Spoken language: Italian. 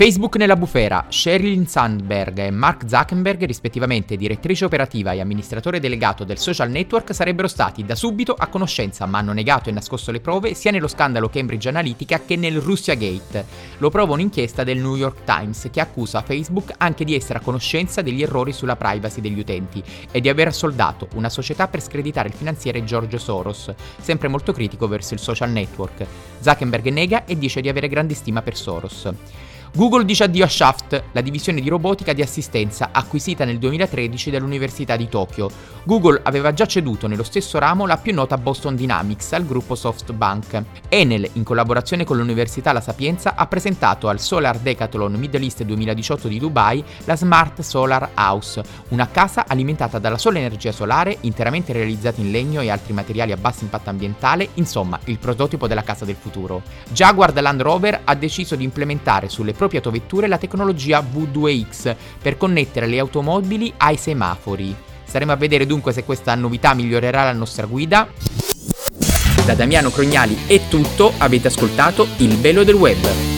Facebook nella bufera, Sheryl Sandberg e Mark Zuckerberg, rispettivamente direttrice operativa e amministratore delegato del social network, sarebbero stati da subito a conoscenza, ma hanno negato e nascosto le prove, sia nello scandalo Cambridge Analytica che nel Russia Gate. Lo prova un'inchiesta del New York Times che accusa Facebook anche di essere a conoscenza degli errori sulla privacy degli utenti e di aver assoldato una società per screditare il finanziere George Soros, sempre molto critico verso il social network. Zuckerberg nega e dice di avere grande stima per Soros. Google dice addio a Shaft, la divisione di robotica di assistenza acquisita nel 2013 dall'Università di Tokyo. Google aveva già ceduto nello stesso ramo la più nota Boston Dynamics al gruppo SoftBank. Enel, in collaborazione con l'Università La Sapienza, ha presentato al Solar Decathlon Middle East 2018 di Dubai la Smart Solar House, una casa alimentata dalla sola energia solare, interamente realizzata in legno e altri materiali a basso impatto ambientale, insomma il prototipo della casa del futuro. Jaguar Land Rover ha deciso di implementare sulle proprie autovetture la tecnologia V2X per connettere le automobili ai semafori. Staremo a vedere dunque se questa novità migliorerà la nostra guida. Da Damiano Crognali è tutto, avete ascoltato Il Velo del Web.